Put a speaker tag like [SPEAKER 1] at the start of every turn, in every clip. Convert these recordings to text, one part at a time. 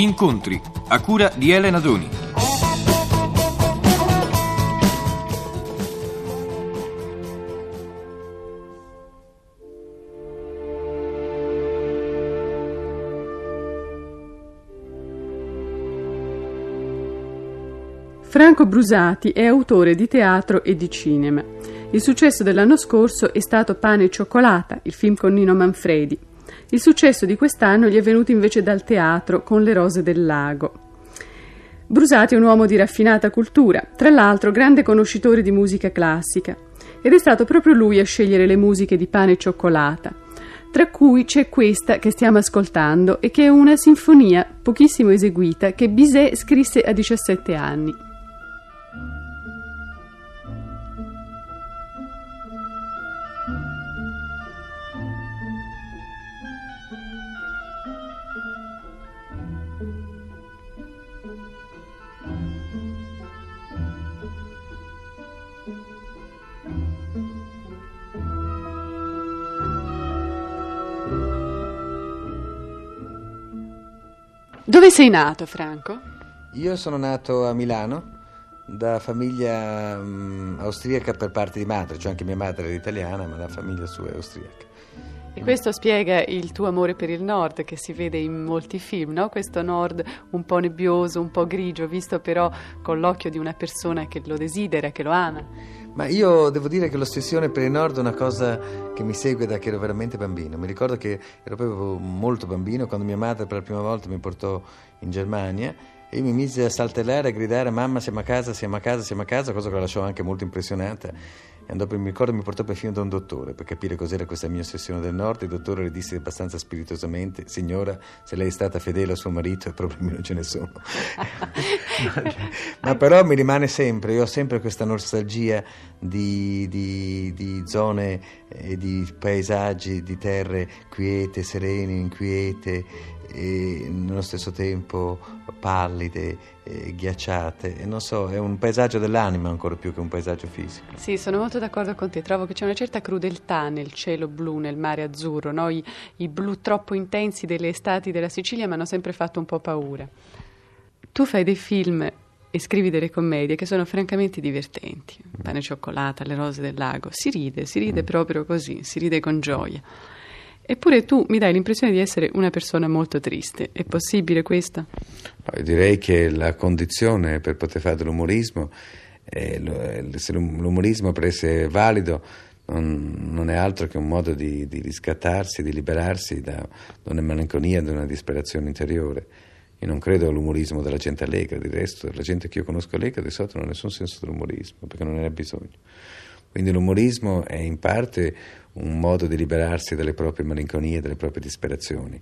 [SPEAKER 1] Incontri a cura di Elena Doni.
[SPEAKER 2] Franco Brusati è autore di teatro e di cinema. Il successo dell'anno scorso è stato Pane e cioccolata, il film con Nino Manfredi. Il successo di quest'anno gli è venuto invece dal teatro con Le rose del lago. Brusati è un uomo di raffinata cultura, tra l'altro grande conoscitore di musica classica, ed è stato proprio lui a scegliere le musiche di Pane e cioccolata, tra cui c'è questa che stiamo ascoltando e che è una sinfonia pochissimo eseguita che Bizet scrisse a 17 anni. Dove sei nato, Franco?
[SPEAKER 3] Io sono nato a Milano da famiglia um, austriaca per parte di madre, cioè anche mia madre era italiana, ma la famiglia sua è austriaca.
[SPEAKER 2] E questo spiega il tuo amore per il nord che si vede in molti film, no? Questo nord un po' nebbioso, un po' grigio, visto però con l'occhio di una persona che lo desidera, che lo ama.
[SPEAKER 3] Ma io devo dire che l'ossessione per il nord è una cosa che mi segue da che ero veramente bambino. Mi ricordo che ero proprio molto bambino quando mia madre per la prima volta mi portò in Germania e io mi mise a saltellare e a gridare mamma siamo a casa, siamo a casa, siamo a casa, cosa che la lasciò anche molto impressionata e andò, mi ricordo mi portò perfino da un dottore per capire cos'era questa mia ossessione del nord. Il dottore le disse abbastanza spiritosamente: Signora, se lei è stata fedele a suo marito, problemi non ce ne sono. ma, però mi rimane sempre, io ho sempre questa nostalgia di, di, di zone e di paesaggi, di terre quiete, serene, inquiete e nello stesso tempo pallide, ghiacciate e non so, è un paesaggio dell'anima ancora più che un paesaggio fisico.
[SPEAKER 2] Sì, sono molto d'accordo con te, trovo che c'è una certa crudeltà nel cielo blu, nel mare azzurro, no? I, I, blu troppo intensi delle estati della Sicilia mi hanno sempre fatto un po' paura. Tu fai dei film e scrivi delle commedie che sono francamente divertenti, Pane e cioccolata, Le rose del lago, si ride, si ride mm. proprio così, si ride con gioia. Eppure tu mi dai l'impressione di essere una persona molto triste. È possibile questo?
[SPEAKER 3] direi che la condizione per poter fare dell'umorismo, se l'umorismo per essere valido non, è altro che un modo di, di riscattarsi, di liberarsi da, da una malinconia, da una disperazione interiore. Io non credo all'umorismo della gente allegra, di resto la gente che io conosco allegra di solito non ha nessun senso dell'umorismo, perché non ne ha bisogno. Quindi l'umorismo è in parte un modo di liberarsi dalle proprie malinconie, dalle proprie disperazioni.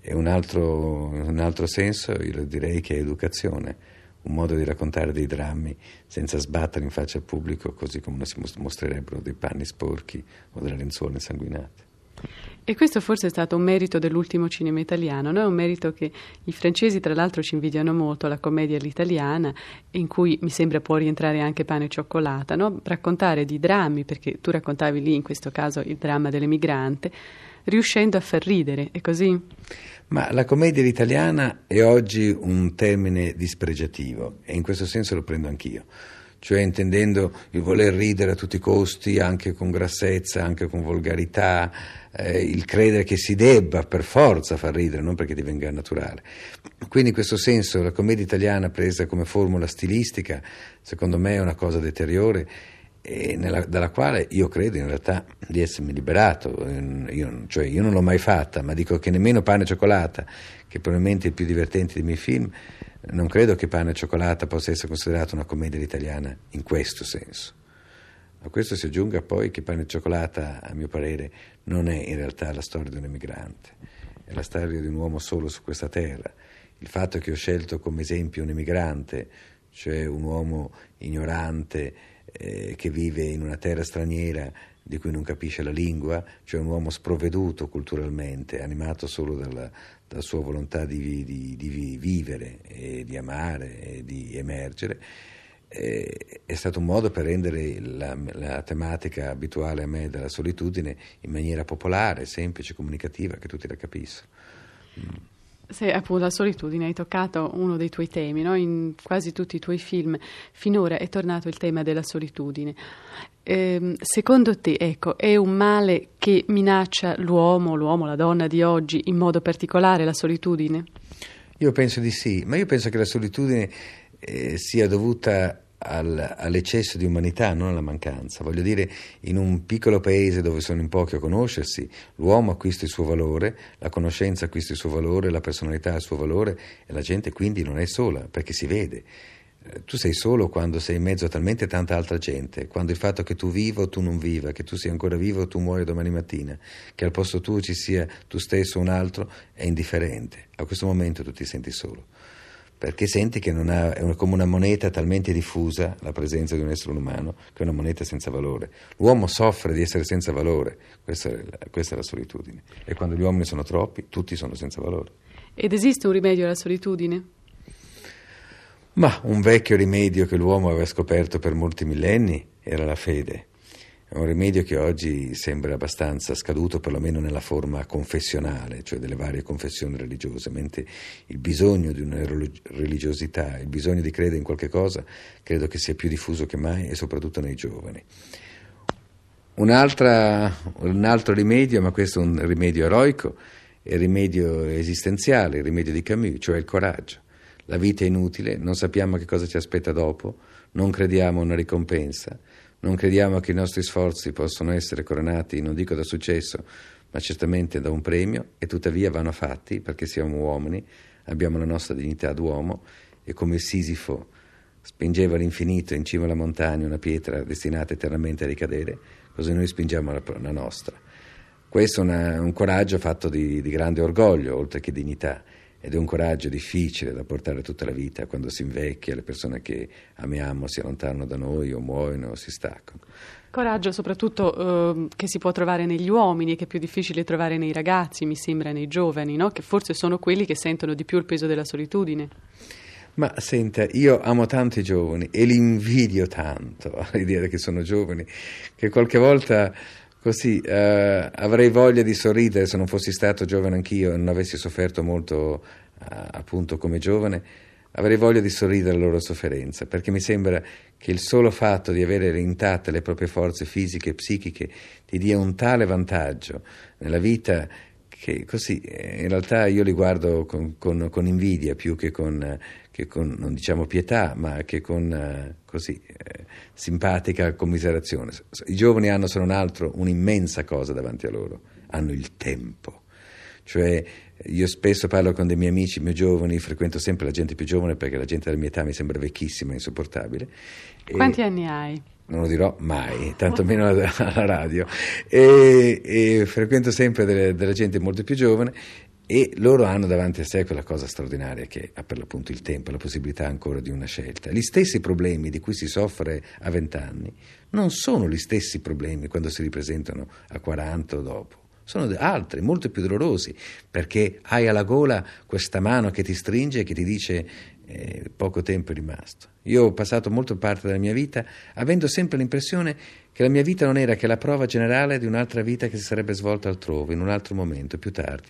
[SPEAKER 3] E un altro, un altro senso, io direi che è educazione, un modo di raccontare dei drammi senza sbattere in faccia al pubblico così come si mostrerebbero dei panni sporchi o delle lenzuola insanguinate.
[SPEAKER 2] E questo forse è stato un merito dell'ultimo cinema italiano, no? è un merito che i francesi tra l'altro ci invidiano molto, la commedia all'italiana, in cui mi sembra può rientrare anche pane e cioccolata, no? raccontare di drammi, perché tu raccontavi lì in questo caso il dramma dell'emigrante, riuscendo a far ridere, è così?
[SPEAKER 3] Ma la commedia italiana è oggi un termine dispregiativo e in questo senso lo prendo anch'io cioè intendendo il voler ridere a tutti i costi, anche con grassezza, anche con volgarità, eh, il credere che si debba per forza far ridere, non perché divenga naturale. Quindi in questo senso la commedia italiana presa come formula stilistica, secondo me è una cosa deteriore nella, dalla quale io credo in realtà di essermi liberato, io, cioè io non l'ho mai fatta, ma dico che nemmeno pane e cioccolata, che probabilmente è il più divertente dei miei film, non credo che pane e cioccolata possa essere considerata una commedia italiana in questo senso. A questo si aggiunga poi che pane e cioccolata, a mio parere, non è in realtà la storia di un emigrante, è la storia di un uomo solo su questa terra. Il fatto che ho scelto come esempio un emigrante, cioè un uomo ignorante, eh, che vive in una terra straniera di cui non capisce la lingua, cioè un uomo sprovveduto culturalmente, animato solo dalla, dalla sua volontà di, di, di, vivere e di amare e di emergere, eh, è stato un modo per rendere la, la, tematica abituale a me della solitudine in maniera popolare, semplice, comunicativa, che tutti la capissero. Mm.
[SPEAKER 2] Sì, appunto, la solitudine, hai toccato uno dei tuoi temi, no? in quasi tutti i tuoi film finora è tornato il tema della solitudine. Eh, secondo te, ecco, è un male che minaccia l'uomo, l'uomo, la donna di oggi, in modo particolare la solitudine?
[SPEAKER 3] Io penso di sì, ma io penso che la solitudine eh, sia dovuta al, all'eccesso di umanità, non alla mancanza. Voglio dire, in un piccolo paese dove sono in pochi a conoscersi, l'uomo acquista il suo valore, la conoscenza acquista il suo valore, la personalità ha il suo valore e la gente quindi non è sola perché si vede. Eh, tu sei solo quando sei in mezzo a talmente tanta altra gente, quando il fatto che tu viva o tu non viva, che tu sia ancora vivo o tu muori domani mattina, che al posto tuo ci sia tu stesso o un altro, è indifferente. A questo momento tu ti senti solo perché senti che ha, è come una moneta talmente diffusa la presenza di un essere umano che è una moneta senza valore. L'uomo soffre di essere senza valore, questa è, la, questa è la solitudine. E quando gli uomini sono troppi, tutti sono senza valore.
[SPEAKER 2] Ed esiste un rimedio alla solitudine?
[SPEAKER 3] Ma un vecchio rimedio che l'uomo aveva scoperto per molti millenni era la fede. È un rimedio che oggi sembra abbastanza scaduto, perlomeno nella forma confessionale, cioè delle varie confessioni religiose, mentre il bisogno di una religiosità, il bisogno di credere in qualche cosa, credo che sia più diffuso che mai e soprattutto nei giovani. un altro rimedio, ma questo è un rimedio eroico, è il rimedio esistenziale, il rimedio di Camus, cioè il coraggio. La vita è inutile, non sappiamo che cosa ci aspetta dopo, non crediamo a una ricompensa non crediamo che i nostri sforzi possano essere coronati, non dico da successo, ma certamente da un premio, e tuttavia vanno fatti perché siamo uomini, abbiamo la nostra dignità d'uomo e come Sisifo spingeva all'infinito in cima alla montagna una pietra destinata eternamente a ricadere, così noi spingiamo la, la nostra. Questo è un coraggio fatto di, di grande orgoglio, oltre che dignità ed è un coraggio difficile da portare tutta la vita quando si invecchia, le persone che amiamo si allontanano da noi o muoiono o si staccano.
[SPEAKER 2] Coraggio soprattutto eh, che si può trovare negli uomini e che è più difficile trovare nei ragazzi, mi sembra, nei giovani, no? che forse sono quelli che sentono di più il peso della solitudine.
[SPEAKER 3] Ma senta, io amo tanto i giovani e li invidio tanto all'idea che sono giovani, che qualche volta Così eh, avrei voglia di sorridere se non fossi stato giovane anch'io e non avessi sofferto molto eh, appunto come giovane, avrei voglia di sorridere alla loro sofferenza, perché mi sembra che il solo fatto di avere intatte le proprie forze fisiche e psichiche ti dia un tale vantaggio nella vita che così eh, in realtà io li guardo con, con, con invidia più che con, che con, non diciamo pietà, ma che con eh, così eh, simpatica commiserazione. I giovani hanno se non altro un'immensa cosa davanti a loro, hanno il tempo. Cioè, io spesso parlo con dei miei amici più giovani, frequento sempre la gente più giovane perché la gente della mia età mi sembra vecchissima, insopportabile.
[SPEAKER 2] Quanti e... anni hai?
[SPEAKER 3] non lo dirò mai, tantomeno alla, alla radio, e, e, frequento sempre delle, della gente molto più giovane e loro hanno davanti a sé quella cosa straordinaria che ha per l'appunto il tempo, la possibilità ancora di una scelta. Gli stessi problemi di cui si soffre a vent'anni non sono gli stessi problemi quando si ripresentano a 40 o dopo sono altri, molto più dolorosi, perché hai alla gola questa mano che ti stringe e che ti dice eh, poco tempo è rimasto. Io ho passato molta parte della mia vita avendo sempre l'impressione che la mia vita non era che la prova generale di un'altra vita che si sarebbe svolta altrove, in un altro momento, più tardi.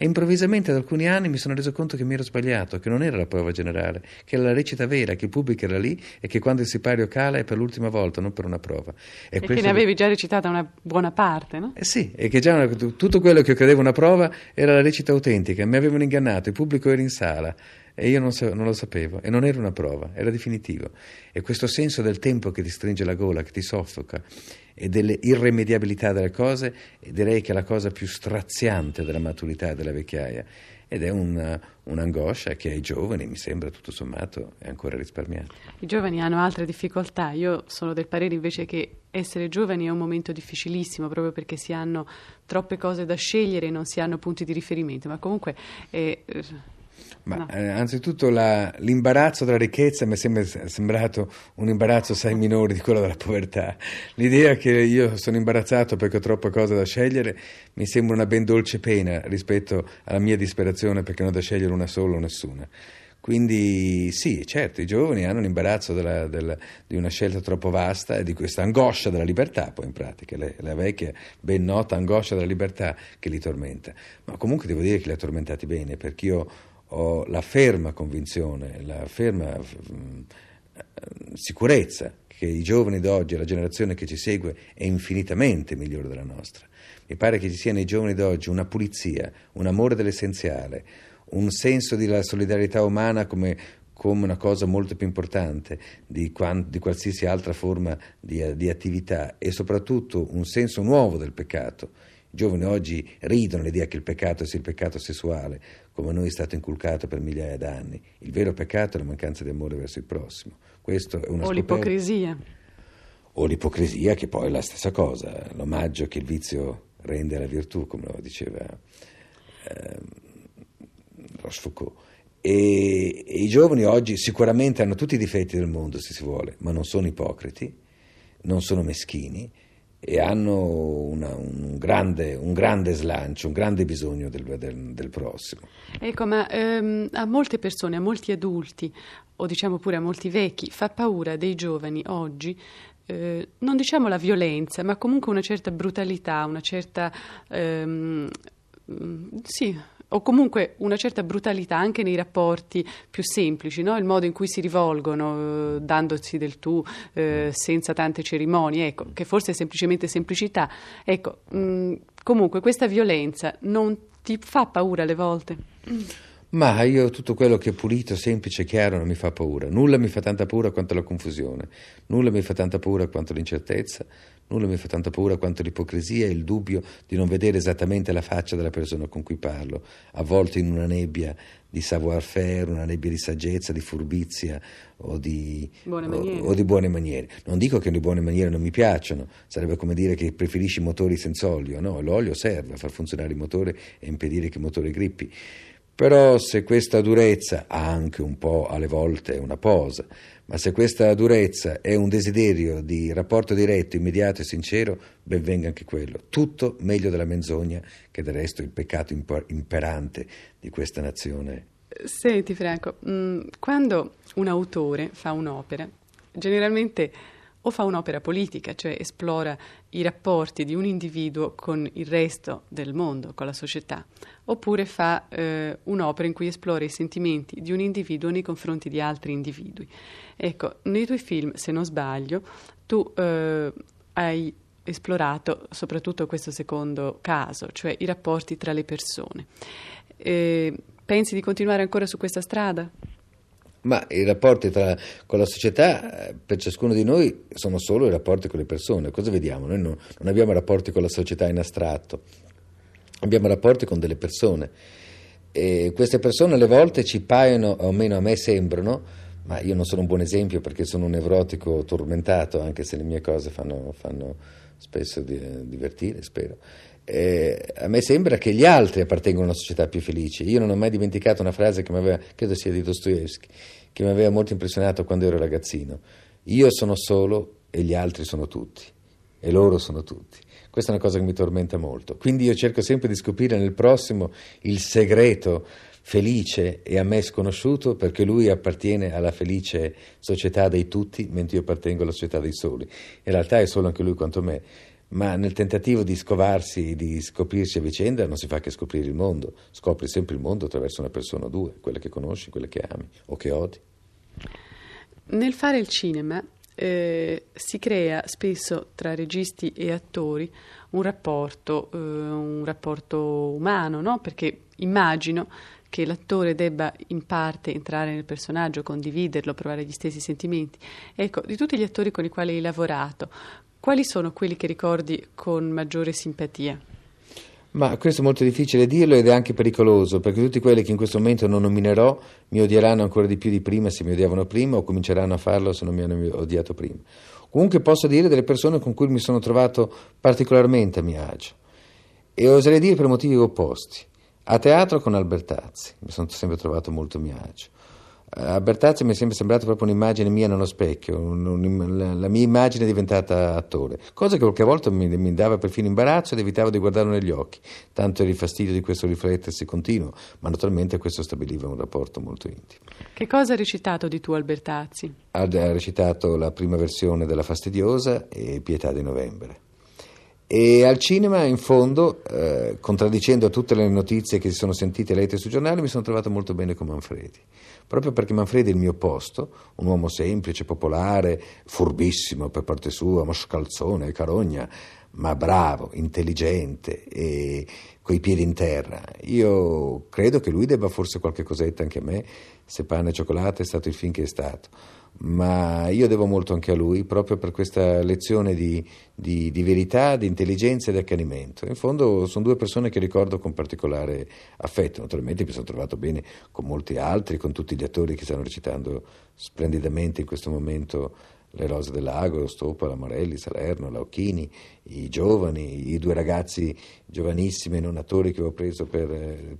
[SPEAKER 3] E improvvisamente ad alcuni anni mi sono reso conto che mi ero sbagliato, che non era la prova generale, che era la recita vera, che il pubblico era lì e che quando il sipario cala è per l'ultima volta, non per una prova.
[SPEAKER 2] E, e che ne avevi già recitata una buona parte, no?
[SPEAKER 3] Eh sì, e che già una, tutto quello che io credevo una prova era la recita autentica, mi avevano ingannato, il pubblico era in sala e io non, non, lo sapevo e non era una prova, era definitivo. E questo senso del tempo che ti stringe la gola, che ti soffoca e delle irrimediabilità delle cose, direi che è la cosa più straziante della maturità e della vecchiaia. Ed è un, un'angoscia che ai giovani, mi sembra tutto sommato, è ancora risparmiata.
[SPEAKER 2] I giovani hanno altre difficoltà. Io sono del parere invece che essere giovani è un momento difficilissimo proprio perché si hanno troppe cose da scegliere e non si hanno punti di riferimento. Ma comunque. Eh,
[SPEAKER 3] ma no. eh, anzitutto la, l'imbarazzo della ricchezza mi è sempre sembrato un imbarazzo assai minore di quello della povertà. L'idea che io sono imbarazzato perché ho troppe cose da scegliere mi sembra una ben dolce pena rispetto alla mia disperazione perché non ho da scegliere una sola o nessuna. Quindi sì, certo, i giovani hanno l'imbarazzo della, della, di una scelta troppo vasta e di questa angoscia della libertà, poi in pratica, le, la vecchia ben nota angoscia della libertà che li tormenta. Ma comunque devo dire che li ha tormentati bene, perché io ho la ferma convinzione, la ferma mm, sicurezza che i giovani d'oggi, la generazione che ci segue, è infinitamente migliore della nostra. Mi pare che ci sia nei giovani d'oggi una pulizia, un amore dell'essenziale, un senso della solidarietà umana come, come una cosa molto più importante di, di qualsiasi altra forma di, di, attività e soprattutto un senso nuovo del peccato. I giovani oggi ridono l'idea che il peccato sia il peccato sessuale, come a noi è stato inculcato per migliaia d'anni. Il vero peccato è la mancanza di amore verso il prossimo. Questo è una
[SPEAKER 2] o l'ipocrisia.
[SPEAKER 3] O l'ipocrisia, che poi è la stessa cosa, l'omaggio che il vizio rende alla virtù, come lo diceva eh, Rochefoucauld. E, e, i giovani oggi sicuramente hanno tutti i difetti del mondo, se si vuole, ma non sono ipocriti, non sono meschini e hanno una, un, grande, un, grande, slancio, un grande bisogno del, del, del prossimo.
[SPEAKER 2] Ecco, ma ehm, a molte persone, a molti adulti, o diciamo pure a molti vecchi, fa paura dei giovani oggi eh, non diciamo la violenza, ma comunque una certa brutalità, una certa ehm, sì, o comunque una certa brutalità anche nei rapporti più semplici, no? il modo in cui si rivolgono, eh, dandosi del tu, eh, senza tante cerimonie, ecco, che forse è semplicemente semplicità. Ecco, mh, comunque questa violenza non ti fa paura alle volte?
[SPEAKER 3] Ma io tutto quello che è pulito, semplice, chiaro non mi fa paura. Nulla mi fa tanta paura quanto la confusione, nulla mi fa tanta paura quanto l'incertezza, nulla mi fa tanta paura quanto l'ipocrisia e il dubbio di non vedere esattamente la faccia della persona con cui parlo, avvolto in una nebbia di savoir-faire, una nebbia di saggezza, di furbizia o di
[SPEAKER 2] buone,
[SPEAKER 3] o, o di buone maniere. Non dico che le buone maniere non mi piacciono, sarebbe come dire che preferisci motori senza olio, no, l'olio serve a far funzionare il motore e impedire che il motore grippi. Però se questa durezza ha anche un po' alle volte una posa, ma se questa durezza è un desiderio di rapporto diretto, immediato e sincero, ben venga anche quello. Tutto meglio della menzogna, che del resto è il peccato imperante di questa nazione.
[SPEAKER 2] Senti Franco, mm, quando un autore fa un'opera, generalmente o fa un'opera politica, cioè esplora i rapporti di un individuo con il resto del mondo, con la società, oppure fa eh, un'opera in cui esplora i sentimenti di un individuo nei confronti di altri individui. Ecco, nei tuoi film, se non sbaglio, tu eh, hai esplorato soprattutto questo secondo caso, cioè i rapporti tra le persone. Eh, pensi di continuare ancora su questa strada?
[SPEAKER 3] Ma i rapporti tra, con la società eh, per ciascuno di noi sono solo i rapporti con le persone. Cosa vediamo? Noi non, non abbiamo rapporti con la società in astratto, abbiamo rapporti con delle persone. E queste persone alle volte ci paiono, o almeno a me sembrano, ma io non sono un buon esempio perché sono un nevrotico tormentato, anche se le mie cose fanno, fanno spesso di, divertire, spero eh, a me sembra che gli altri appartengono a una società più felice. Io non ho mai dimenticato una frase che mi aveva, credo sia di Dostoevsky, che mi aveva molto impressionato quando ero ragazzino. Io sono solo e gli altri sono tutti, e loro sono tutti. Questa è una cosa che mi tormenta molto. Quindi io cerco sempre di scoprire nel prossimo il segreto felice e a me sconosciuto perché lui appartiene alla felice società dei tutti, mentre io appartengo alla società dei soli. In realtà è solo anche lui quanto me ma nel tentativo di scovarsi, di scoprirsi a vicenda, non si fa che scoprire il mondo, scopri sempre il mondo attraverso una persona o due, quella che conosci, quella che ami o che odi.
[SPEAKER 2] Nel fare il cinema eh, si crea spesso tra registi e attori un rapporto, eh, un rapporto umano, no? perché immagino che l'attore debba in parte entrare nel personaggio, condividerlo, provare gli stessi sentimenti. Ecco, di tutti gli attori con i quali hai lavorato, quali sono quelli che ricordi con maggiore simpatia?
[SPEAKER 3] Ma questo è molto difficile dirlo ed è anche pericoloso, perché tutti quelli che in questo momento non nominerò mi odieranno ancora di più di prima se mi odiavano prima o cominceranno a farlo se non mi hanno odiato prima. Comunque posso dire delle persone con cui mi sono trovato particolarmente a mio agio e oserei dire per motivi opposti. A teatro con Albertazzi, mi sono sempre trovato molto a mio agio. A Bertazzi mi è sempre sembrata proprio un'immagine mia nello specchio, un, un, la, la, mia immagine è diventata attore, cosa che qualche volta mi, mi, dava perfino imbarazzo ed evitavo di guardarlo negli occhi, tanto era il fastidio di questo riflettersi continuo, ma naturalmente questo stabiliva un rapporto molto intimo.
[SPEAKER 2] Che cosa ha recitato di tu Albertazzi?
[SPEAKER 3] Ha, ha recitato la prima versione della Fastidiosa e Pietà di Novembre. E al cinema, in fondo, eh, contraddicendo tutte le notizie che si sono sentite lette sui giornali, mi sono trovato molto bene con Manfredi. Proprio perché Manfredi è il mio posto, un uomo semplice, popolare, furbissimo per parte sua, mascalzone, carogna, ma bravo, intelligente e coi piedi in terra. Io credo che lui debba forse qualche cosetta anche a me, se pane e cioccolata è stato il film che è stato ma io devo molto anche a lui proprio per questa lezione di, di, di, verità, di intelligenza e di accanimento. In fondo sono due persone che ricordo con particolare affetto, naturalmente mi sono trovato bene con molti altri, con tutti gli attori che stanno recitando splendidamente in questo momento le Rose del Lago, Stopa, la Morelli, Salerno, Lauchini, i giovani, i due ragazzi giovanissimi non attori che ho preso per eh,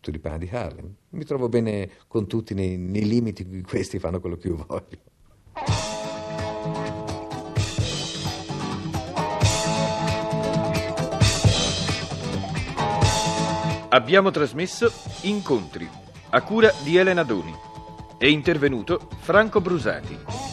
[SPEAKER 3] Tulipani di Harlem. Mi trovo bene con tutti nei, nei limiti in cui questi fanno quello che io voglio.
[SPEAKER 1] Abbiamo trasmesso Incontri a cura di Elena Doni. È intervenuto Franco Brusati.